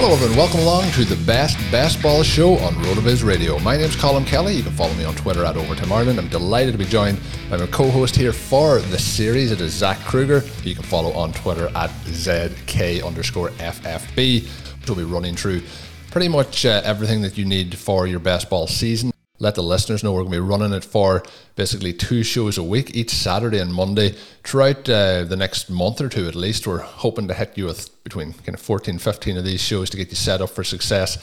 Hello, everyone. Welcome along to the best basketball show on RotoViz Radio. My name's Colm Kelly. You can follow me on Twitter at Overtime Ireland. I'm delighted to be joined by my co-host here for the series. It is Zach Krueger. You can follow on Twitter at ZK underscore FFB. We'll be running through pretty much uh, everything that you need for your best ball season let the listeners know we're going to be running it for basically two shows a week, each Saturday and Monday. Throughout uh, the next month or two at least, we're hoping to hit you with between kind of 14, 15 of these shows to get you set up for success.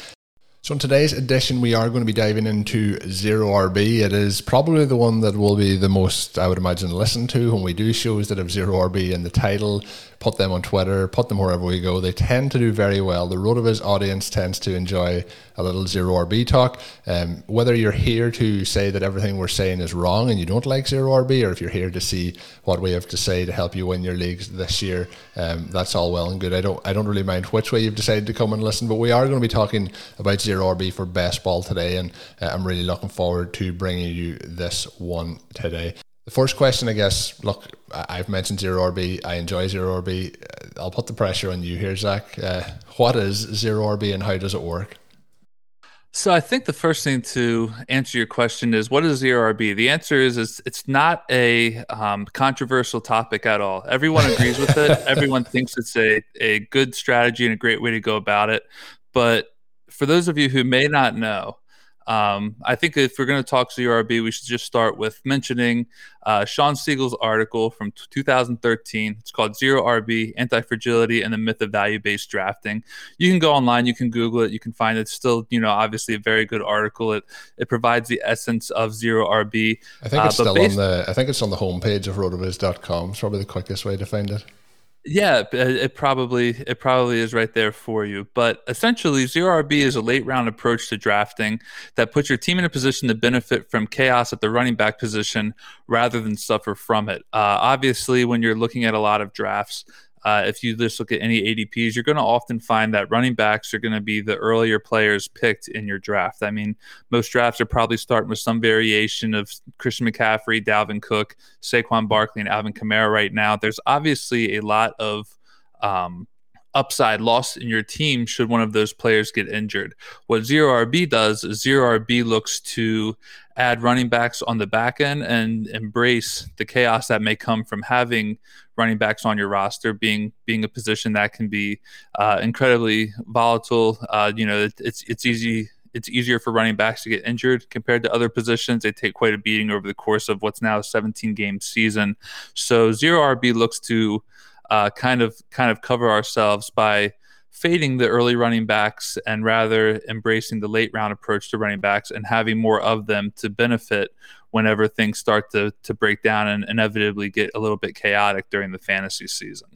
So, in today's edition, we are going to be diving into Zero RB. It is probably the one that will be the most, I would imagine, listened to when we do shows that have Zero RB in the title put them on Twitter, put them wherever we go. They tend to do very well. The RotoViz audience tends to enjoy a little zero RB talk. Um, whether you're here to say that everything we're saying is wrong and you don't like zero RB, or if you're here to see what we have to say to help you win your leagues this year, um, that's all well and good. I don't I don't really mind which way you've decided to come and listen, but we are going to be talking about zero RB for best ball today, and uh, I'm really looking forward to bringing you this one today. The first question, I guess, look, I've mentioned zero RB. I enjoy zero RB. Uh, I'll put the pressure on you here, Zach. Uh, what is zero RB and how does it work? So I think the first thing to answer your question is what is zero RB? The answer is, is it's not a um, controversial topic at all. Everyone agrees with it. Everyone thinks it's a, a good strategy and a great way to go about it. But for those of you who may not know, um, I think if we're going to talk ZRB, we should just start with mentioning uh, Shawn Siegele's article from t- 2013. It's called Zero RB Anti Fragility and the Myth of Value Based Drafting. You can go online, you can Google it, you can find it. Still, you know, obviously a very good article. It it provides the essence of Zero RB. I think it's uh, still based- on the I think it's on the homepage of rotoviz.com. It's probably the quickest way to find it. Yeah, it probably it probably is right there for you. But essentially, zero RB is a late round approach to drafting that puts your team in a position to benefit from chaos at the running back position rather than suffer from it. Uh, obviously, when you're looking at a lot of drafts, uh, if you just look at any ADPs, you're going to often find that running backs are going to be the earlier players picked in your draft. I mean, most drafts are probably starting with some variation of Christian McCaffrey, Dalvin Cook, Saquon Barkley, and Alvin Kamara right now. There's obviously a lot of um, upside lost in your team should one of those players get injured. What zero RB does is zero RB looks to add running backs on the back end and embrace the chaos that may come from having running backs on your roster being being a position that can be uh, incredibly volatile. Uh, you know, it, it's it's easy. It's easier for running backs to get injured compared to other positions. They take quite a beating over the course of what's now a 17 game season. So zero RB looks to uh, kind of kind of cover ourselves by fading the early running backs and rather embracing the late round approach to running backs and having more of them to benefit whenever things start to to break down and inevitably get a little bit chaotic during the fantasy season.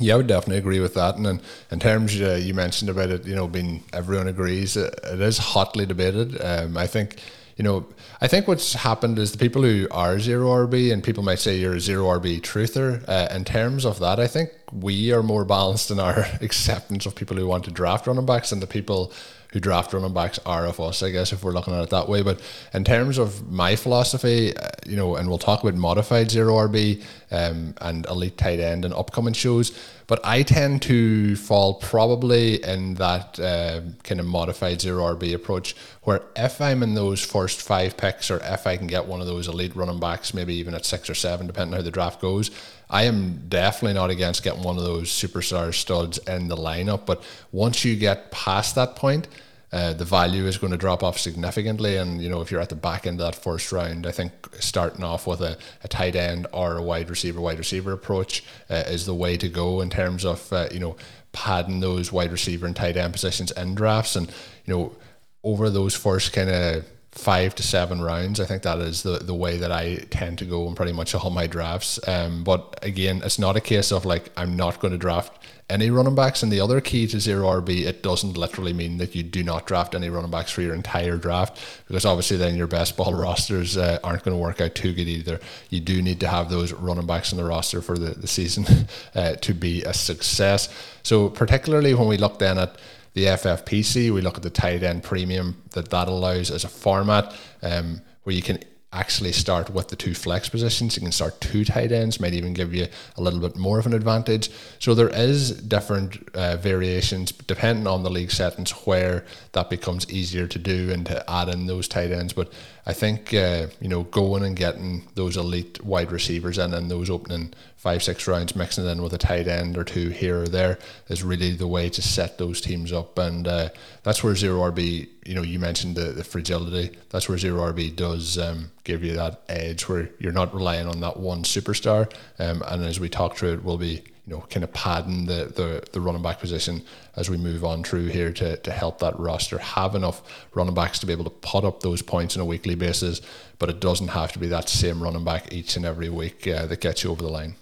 Yeah, I would definitely agree with that. And in, in terms uh, you mentioned about it, you know, being everyone agrees, it, it is hotly debated. Um, I think you know, I think what's happened is the people who are zero RB, and people might say you're a zero RB truther. Uh, in terms of that, I think we are more balanced in our acceptance of people who want to draft running backs than the people who draft running backs are of us, I guess, if we're looking at it that way. But in terms of my philosophy, uh, you know, and we'll talk about modified zero RB um, and elite tight end in upcoming shows, but I tend to fall probably in that uh, kind of modified zero RB approach where if I'm in those first five picks or if I can get one of those elite running backs, maybe even at six or seven, depending on how the draft goes, I am definitely not against getting one of those superstar studs in the lineup. But once you get past that point, uh, the value is going to drop off significantly. And, you know, if you're at the back end of that first round, I think starting off with a, a tight end or a wide receiver, wide receiver approach uh, is the way to go in terms of, uh, you know, padding those wide receiver and tight end positions in drafts. And, you know, over those first kind of five to seven rounds. I think that is the, the way that I tend to go in pretty much all my drafts. Um, but again, it's not a case of like I'm not going to draft any running backs. And the other key to zero RB, it doesn't literally mean that you do not draft any running backs for your entire draft, because obviously then your best ball rosters uh, aren't going to work out too good either. You do need to have those running backs in the roster for the, the season uh, to be a success. So particularly when we look then at the FFPC, we look at the tight end premium that that allows as a format um, where you can actually start with the two flex positions. You can start two tight ends, might even give you a little bit more of an advantage. So there is different uh, variations depending on the league settings where that becomes easier to do and to add in those tight ends. But I think uh, you know going and getting those elite wide receivers in and those opening five six rounds, mixing it in with a tight end or two here or there is really the way to set those teams up, and uh, that's where zero RB. You know, you mentioned the, the fragility. That's where zero RB does um, give you that edge where you're not relying on that one superstar. Um, and as we talk through it, we'll be you know, kind of padding the, the, the running back position as we move on through here to, to help that roster have enough running backs to be able to put up those points on a weekly basis. But it doesn't have to be that same running back each and every week uh, that gets you over the line.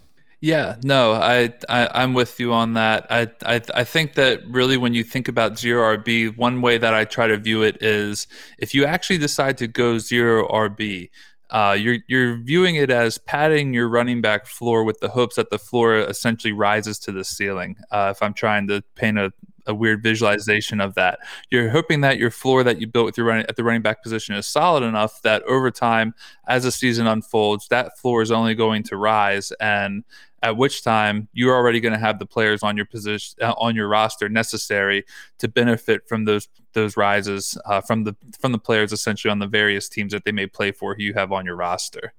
Yeah, no, I, I am with you on that. I, I I think that really when you think about zero RB, one way that I try to view it is if you actually decide to go zero RB, uh, you're you're viewing it as padding your running back floor with the hopes that the floor essentially rises to the ceiling. Uh, if I'm trying to paint a, a weird visualization of that, you're hoping that your floor that you built with your running at the running back position is solid enough that over time, as the season unfolds, that floor is only going to rise and at which time you're already going to have the players on your position uh, on your roster necessary to benefit from those those rises uh, from the from the players essentially on the various teams that they may play for who you have on your roster.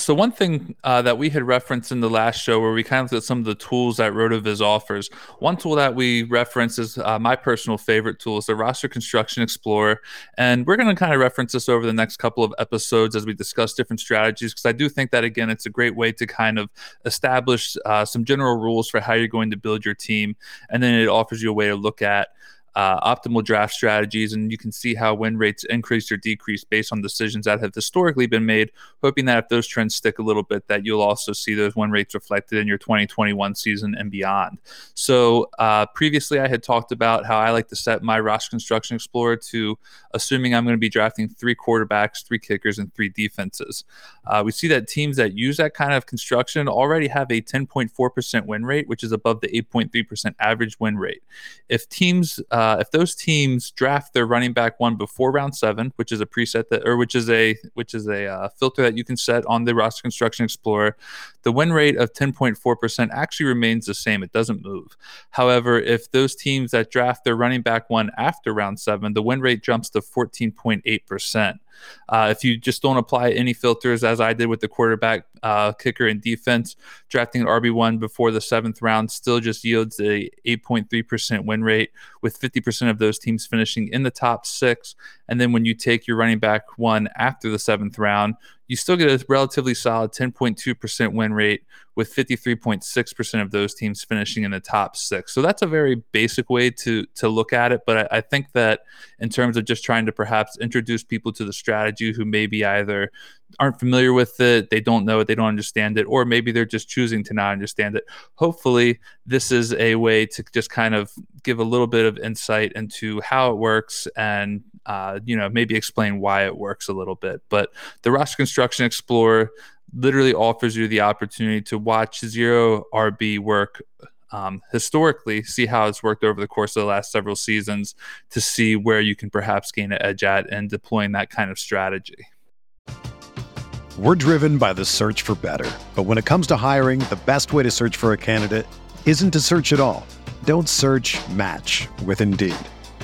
So one thing uh, that we had referenced in the last show, where we kind of looked at some of the tools that Rotoviz offers. One tool that we reference is uh, my personal favorite tool is the Roster Construction Explorer, and we're going to kind of reference this over the next couple of episodes as we discuss different strategies. Because I do think that again, it's a great way to kind of establish uh, some general rules for how you're going to build your team, and then it offers you a way to look at uh, optimal draft strategies, and you can see how win rates increase or decrease based on decisions that have historically been made. Hoping that if those trends stick a little bit, that you'll also see those win rates reflected in your 2021 season and beyond. So uh, previously, I had talked about how I like to set my roster construction explorer to assuming I'm going to be drafting three quarterbacks, three kickers, and three defenses. Uh, we see that teams that use that kind of construction already have a 10.4% win rate, which is above the 8.3% average win rate. If teams uh, uh, if those teams draft their running back one before round seven, which is a preset that, or which is a which is a uh, filter that you can set on the roster construction explorer, the win rate of 10.4% actually remains the same. It doesn't move. However, if those teams that draft their running back one after round seven, the win rate jumps to 14.8%. Uh, if you just don't apply any filters, as I did with the quarterback, uh, kicker, and defense, drafting an RB1 before the seventh round still just yields a 8.3% win rate, with 50% of those teams finishing in the top six. And then when you take your running back one after the seventh round, you still get a relatively solid 10.2% win rate with 53.6% of those teams finishing in the top six. So that's a very basic way to to look at it. But I, I think that in terms of just trying to perhaps introduce people to the strategy who maybe either aren't familiar with it, they don't know it, they don't understand it, or maybe they're just choosing to not understand it. Hopefully, this is a way to just kind of give a little bit of insight into how it works and uh, you know, maybe explain why it works a little bit. But the Roster Construction Explorer literally offers you the opportunity to watch zero RB work um, historically, see how it's worked over the course of the last several seasons to see where you can perhaps gain an edge at and deploying that kind of strategy. We're driven by the search for better. But when it comes to hiring, the best way to search for a candidate isn't to search at all. Don't search match with Indeed.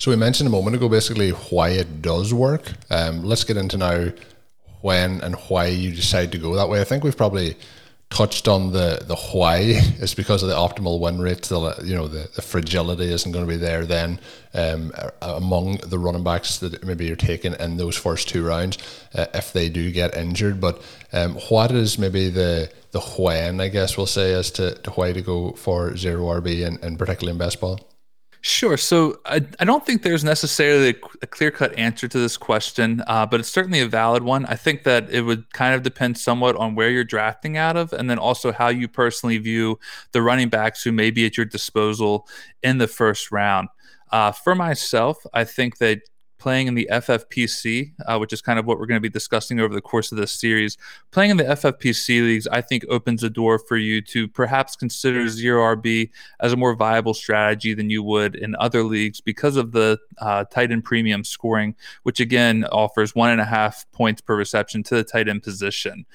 So we mentioned a moment ago basically why it does work. Um, let's get into now when and why you decide to go that way. I think we've probably touched on the the why is because of the optimal win rate. The you know the, the fragility isn't going to be there then um, among the running backs that maybe you're taking in those first two rounds uh, if they do get injured. But um, what is maybe the the when I guess we'll say as to, to why to go for zero RB and, and particularly in best ball. Sure. So I, I don't think there's necessarily a, a clear cut answer to this question, uh, but it's certainly a valid one. I think that it would kind of depend somewhat on where you're drafting out of, and then also how you personally view the running backs who may be at your disposal in the first round. Uh, for myself, I think that playing in the FFPC, uh, which is kind of what we're going to be discussing over the course of this series. Playing in the FFPC leagues, I think, opens a door for you to perhaps consider zero RB as a more viable strategy than you would in other leagues because of the uh, tight end premium scoring, which again offers one and a half points per reception to the tight end position.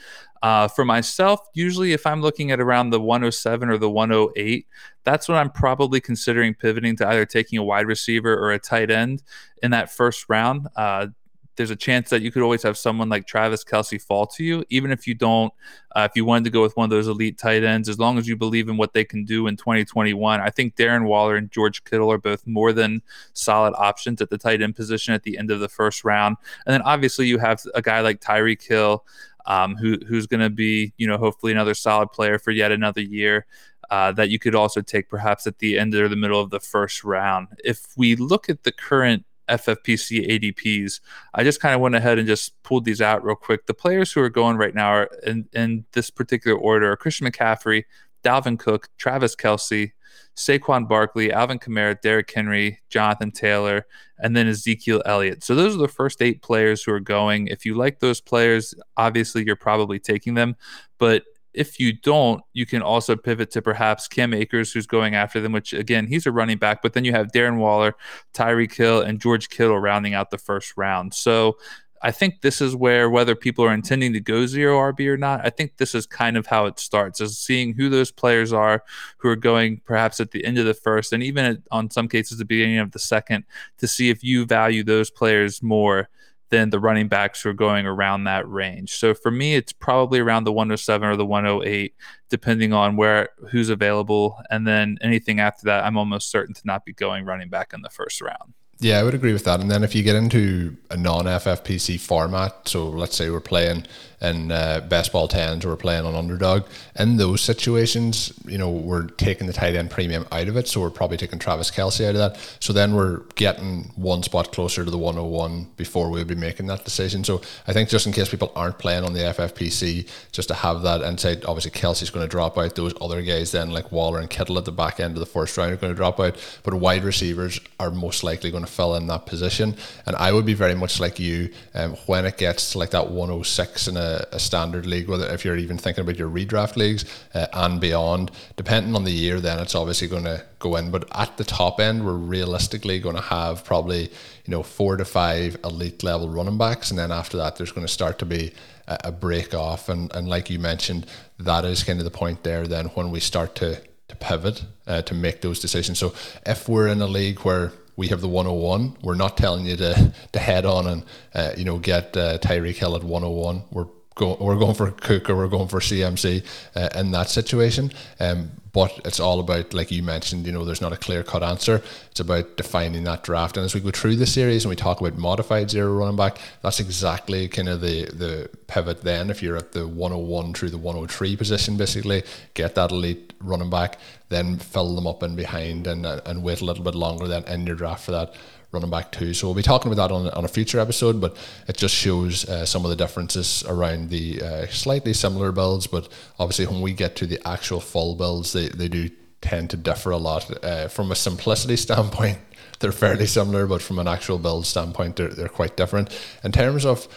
Uh, for myself, usually if I'm looking at around the 107 or the 108, that's when I'm probably considering pivoting to either taking a wide receiver or a tight end in that first round. Uh, there's a chance that you could always have someone like Travis Kelce fall to you, even if you don't. Uh, if you wanted to go with one of those elite tight ends, as long as you believe in what they can do in 2021, I think Darren Waller and George Kittle are both more than solid options at the tight end position at the end of the first round. And then obviously you have a guy like Tyreek Hill um, who who's going to be you know hopefully another solid player for yet another year. Uh, that you could also take perhaps at the end or the middle of the first round. If we look at the current FFPC ADPs, I just kind of went ahead and just pulled these out real quick. The players who are going right now are in, in this particular order are Christian McCaffrey, Dalvin Cook, Travis Kelce, Saquon Barkley, Alvin Kamara, Derrick Henry, Jonathan Taylor, and then Ezekiel Elliott. So those are the first eight players who are going. If you like those players, obviously you're probably taking them. But if you don't, you can also pivot to perhaps Cam Akers, who's going after them, which again, he's a running back, but then you have Darren Waller, Tyreek Hill, and George Kittle rounding out the first round. So I think this is where whether people are intending to go zero RB or not, I think this is kind of how it starts, is seeing who those players are who are going perhaps at the end of the first and even at, on some cases the beginning of the second to see if you value those players more than the running backs who are going around that range. So for me, it's probably around the 107 or the 108, depending on where who's available. And then anything after that, I'm almost certain to not be going running back in the first round. Yeah, I would agree with that. And then if you get into a non FFPC format, so let's say we're playing in uh, best ball tens we're playing on underdog. In those situations, you know, we're taking the tight end premium out of it. So we're probably taking Travis Kelce out of that. So then we're getting one spot closer to the 101 before we'll be making that decision. So I think just in case people aren't playing on the FFPC, just to have that and say, obviously Kelce's going to drop out. Those other guys then, like Waller and Kittle at the back end of the first round, are going to drop out. But wide receivers are most likely going to fill in that position. And I would be very much like you um, when it gets to like that 106 in a a, standard league, whether if you're even thinking about your redraft leagues uh, and beyond, depending on the year, then it's obviously going to go in. But at the top end, we're realistically going to have probably you know four to five elite level running backs, and then after that, there's going to start to be a, a break off. And and like you mentioned, that is kind of the point there. Then when we start to to pivot uh, to make those decisions. So if we're in a league where we have the 101, we're not telling you to to head on and uh, you know get uh, Tyreek Hill at 101. We're go, we're going for Cook or we're going for CMC uh, in that situation. Um, but it's all about, like you mentioned, you know, there's not a clear cut answer. It's about defining that draft. And as we go through the series and we talk about modified zero running back, that's exactly kind of the, the pivot then. If you're at the 101 through the 103 position, basically, get that elite running back, then fill them up in behind and, and wait a little bit longer then in your draft for that running back too. So we'll be talking about that on, on a future episode, but it just shows uh, some of the differences around the uh, slightly similar builds. But obviously, when we get to the actual full builds, they, they do tend to differ a lot. Uh, from a simplicity standpoint, they're fairly similar, but from an actual build standpoint, they're, they're quite different. In terms of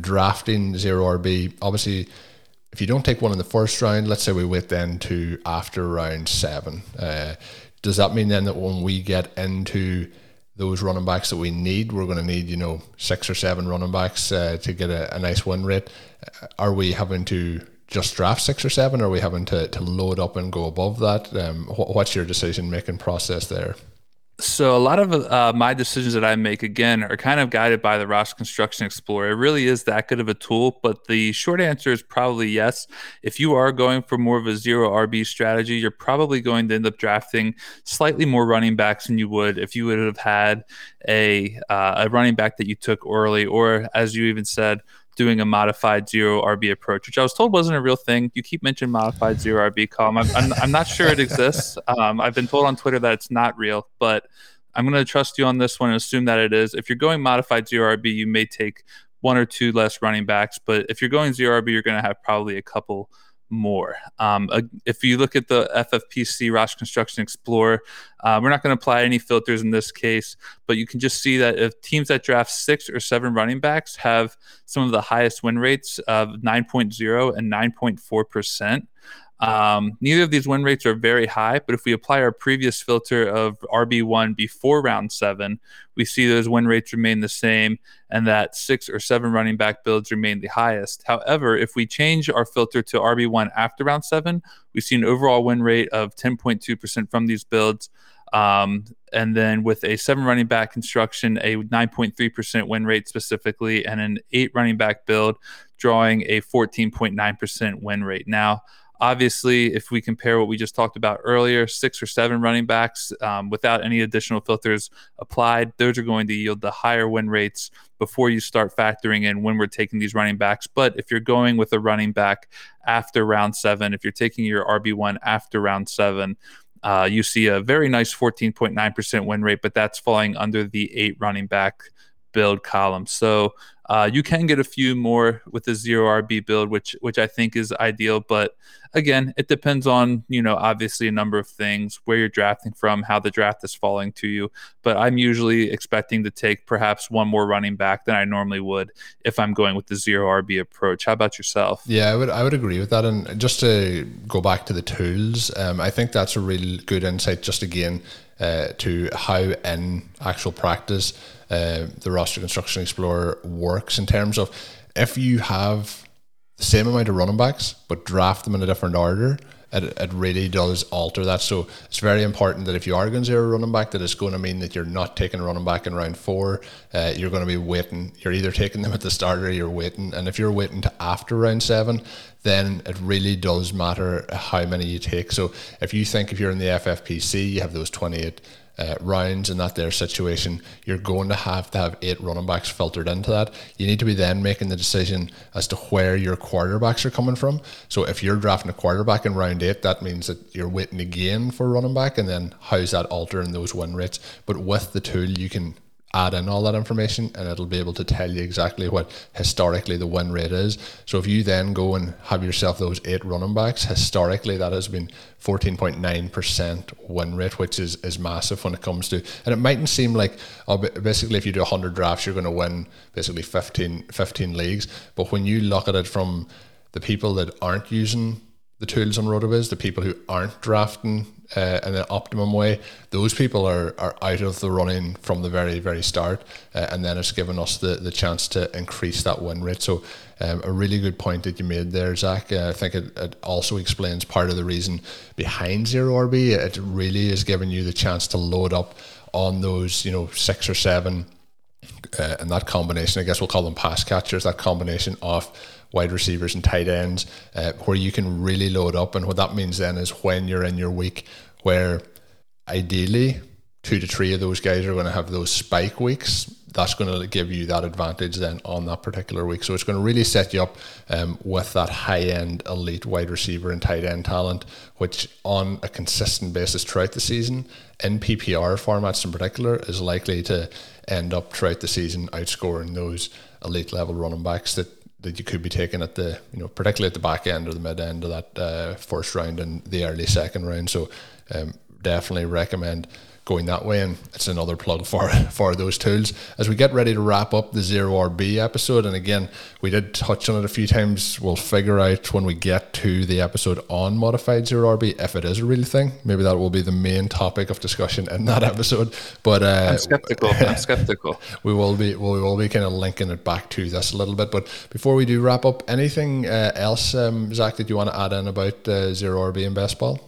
drafting zero RB, obviously, if you don't take one in the first round, let's say we wait then to after round seven, uh, does that mean then that when we get into those running backs that we need. We're going to need, you know, six or seven running backs uh, to get a, a, nice win rate. Uh, are we having to just draft six or seven? Or are we having to, to load up and go above that? Um, what's your decision making process there? So a lot of uh, my decisions that I make again are kind of guided by the Roster Construction Explorer. It really is that good of a tool, but the short answer is probably yes. If you are going for more of a zero RB strategy, you're probably going to end up drafting slightly more running backs than you would if you would have had a uh, a running back that you took early, or as you even said, doing a modified zero RB approach, which I was told wasn't a real thing. You keep mentioning modified zero RB Colm. I'm, I'm, I'm not sure it exists. Um, I've been told on Twitter that it's not real, but I'm going to trust you on this one and assume that it is. If you're going modified zero RB, you may take one or two less running backs, but if you're going zero RB, you're going to have probably a couple more. Um, if you look at the FFPC Roster Construction Explorer, uh, we're not going to apply any filters in this case, but you can just see that if teams that draft six or seven running backs have some of the highest win rates of 9.0 and 9.4 percent. Um, neither of these win rates are very high, but if we apply our previous filter of RB1 before round seven, we see those win rates remain the same and that six or seven running back builds remain the highest. However, if we change our filter to RB1 after round seven, we see an overall win rate of 10.2% from these builds. Um, and then with a seven running back construction, a 9.3% win rate specifically, and an eight running back build, drawing a 14.9% win rate. Now, Obviously, if we compare what we just talked about earlier, six or seven running backs um, without any additional filters applied, those are going to yield the higher win rates before you start factoring in when we're taking these running backs. But if you're going with a running back after round seven, if you're taking your RB1 after round seven, uh, you see a very nice 14.9% win rate, but that's falling under the eight running back build column. So uh, you can get a few more with the zero RB build, which which I think is ideal. But again, it depends on you know obviously a number of things, where you're drafting from, how the draft is falling to you. But I'm usually expecting to take perhaps one more running back than I normally would if I'm going with the zero RB approach. How about yourself? Yeah, I would I would agree with that. And just to go back to the tools, um, I think that's a really good insight. Just again. Uh, to how in actual practice uh, the roster construction explorer works in terms of if you have the same amount of running backs but draft them in a different order it, it really does alter that. So it's very important that if you are going to zero running back that it's going to mean that you're not taking a running back in round four. Uh, you're going to be waiting. You're either taking them at the start or you're waiting. And if you're waiting to after round seven then it really does matter how many you take. So if you think if you're in the ffpc you have those 28 uh, rounds in that their situation, you're going to have to have eight running backs filtered into that. You need to be then making the decision as to where your quarterbacks are coming from. So if you're drafting a quarterback in round eight, that means that you're waiting again for running back, and then how's that altering those win rates? But with the tool, you can add in all that information and it'll be able to tell you exactly what historically the win rate is. So if you then go and have yourself those eight running backs, historically that has been 14.9% win rate, which is, is massive when it comes to, and it mightn't seem like, oh, basically if you do 100 drafts, you're going to win basically 15, 15 leagues. But when you look at it from the people that aren't using the tools on RotoViz, the people who aren't drafting uh, in an optimum way, those people are, are out of the running from the very, very start. Uh, and then it's given us the, the chance to increase that win rate. So, um, a really good point that you made there, Zach. Uh, I think it, it also explains part of the reason behind Zero RB. It really is giving you the chance to load up on those, you know, six or seven. Uh, and that combination, I guess we'll call them pass catchers, that combination of wide receivers and tight ends, uh, where you can really load up. And what that means then is when you're in your week where ideally two to three of those guys are going to have those spike weeks, that's going to give you that advantage then on that particular week. So it's going to really set you up um, with that high end elite wide receiver and tight end talent, which on a consistent basis throughout the season, in PPR formats in particular, is likely to end up throughout the season outscoring those elite level running backs that that you could be taking at the you know particularly at the back end or the mid end of that uh, first round and the early second round. So um, definitely recommend going that way. And it's another plug for for those tools as we get ready to wrap up the zero RB episode. And again, we did touch on it a few times. We'll figure out when we get to the episode on modified zero RB if it is a real thing. Maybe that will be the main topic of discussion in that episode. But uh, I'm skeptical. I'm skeptical. we will be we will be kind of linking it back to this a little bit. But before we do wrap up, anything uh, else, um, Zach, that you want to add in about uh, zero RB and best ball?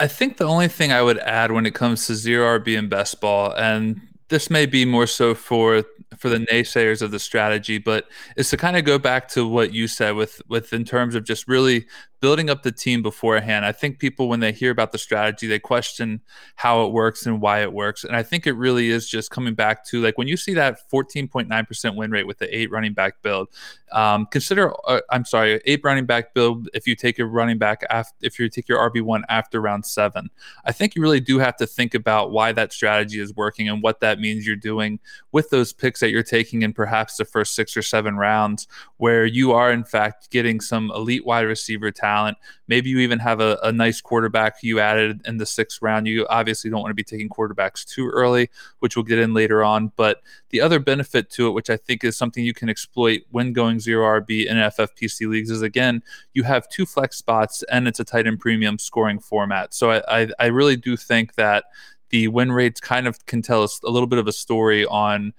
I think the only thing I would add when it comes to zero RB and best ball, and this may be more so for for the naysayers of the strategy, but is to kind of go back to what you said with with in terms of just really building up the team beforehand. I think people, when they hear about the strategy, they question how it works and why it works. And I think it really is just coming back to like when you see that 14.9% win rate with the eight running back build, um, consider, uh, I'm sorry, eight running back build if you take your running back after, if you take your RB1 after round seven. I think you really do have to think about why that strategy is working and what that means you're doing with those picks that you're taking in perhaps the first six or seven rounds, where you are in fact getting some elite wide receiver talent. Maybe you even have a, a nice quarterback you added in the sixth round. You obviously don't want to be taking quarterbacks too early, which we'll get in later on. But the other benefit to it, which I think is something you can exploit when going zero RB in FFPC leagues, is again, you have two flex spots and it's a tight end premium scoring format. So I, I, I really do think that the win rates kind of can tell us a little bit of a story on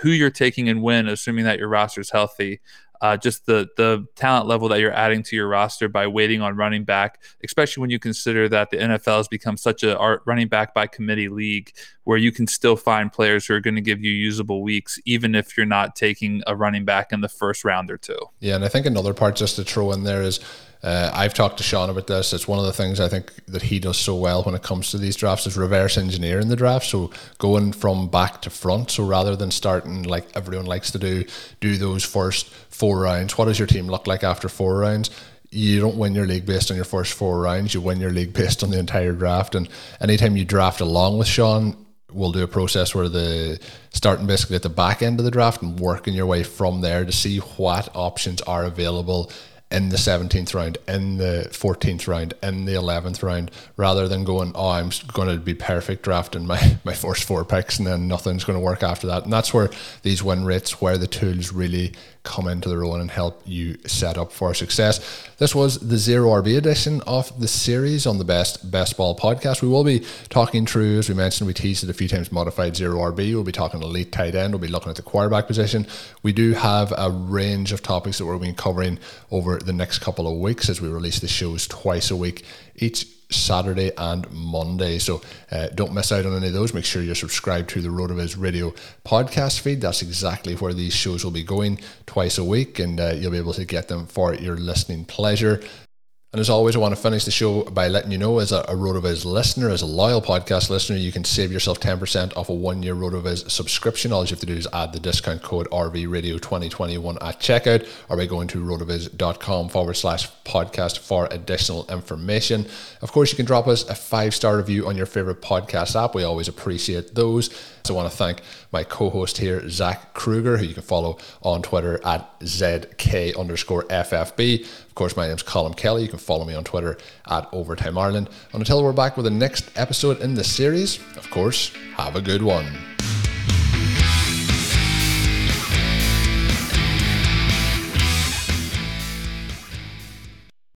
who you're taking and when, assuming that your roster is healthy uh, just the the talent level that you're adding to your roster by waiting on running back, especially when you consider that the NFL has become such a running back by committee league where you can still find players who are going to give you usable weeks, even if you're not taking a running back in the first round or two. Yeah, and I think another part just to throw in there is uh, I've talked to Shawn about this. It's one of the things I think that he does so well when it comes to these drafts is reverse engineering the draft. So going from back to front. So rather than starting like everyone likes to do, do those first four rounds. What does your team look like after four rounds? you don't win your league based on your first four rounds. You win your league based on the entire draft. And anytime you draft along with Shawn, we'll do a process where the starting basically at the back end of the draft and working your way from there to see what options are available in the 17th round, in the 14th round, in the 11th round, rather than going, oh, I'm going to be perfect drafting my, my first four picks and then nothing's going to work after that. And that's where these win rates, where the tools really come into their own and help you set up for success. This was the Zero RB edition of the series on the Best Best Ball podcast. We will be talking through, as we mentioned, we teased it a few times, modified Zero RB. We'll be talking elite tight end. We'll be looking at the quarterback position. We do have a range of topics that we're going to be covering over the next couple of weeks as we release the shows twice a week each Saturday and Monday. So uh, don't miss out on any of those. Make sure you're subscribed to the RotoViz Radio podcast feed. That's exactly where these shows will be going twice a week, and uh, you'll be able to get them for your listening pleasure. And as always, I want to finish the show by letting you know, as a, a RotoViz listener, as a loyal podcast listener, you can save yourself 10% off a one year RotoViz subscription. All you have to do is add the discount code RVRadio2021 at checkout or by going to rotoviz.com forward slash podcast for additional information. Of course, you can drop us a five star review on your favorite podcast app. We always appreciate those. So I want to thank my co-host here, Zach Krueger, who you can follow on Twitter at ZK underscore FFB. Of course, my name's Colm Kelly. You can follow me on Twitter at Overtime Ireland. And until we're back with the next episode in the series, of course, have a good one.